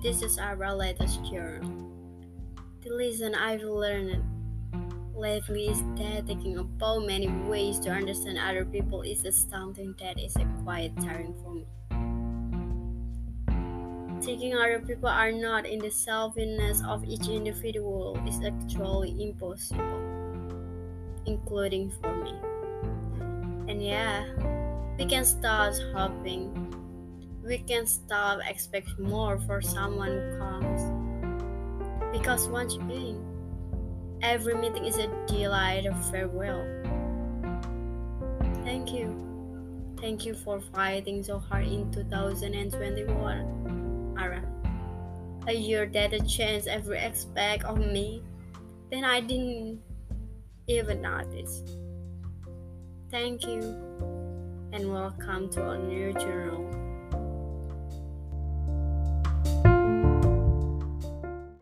This is our latest journal. The lesson I've learned lately is that thinking about many ways to understand other people is something that is quite tiring for me. Thinking other people are not in the selfishness of each individual is actually impossible, including for me. And yeah, we can start hoping. We can stop expecting more for someone who comes. Because once you again, every meeting is a delight of farewell. Thank you. Thank you for fighting so hard in 2021, Ara. A year that changed every aspect of me, then I didn't even notice. Thank you and welcome to a new journal.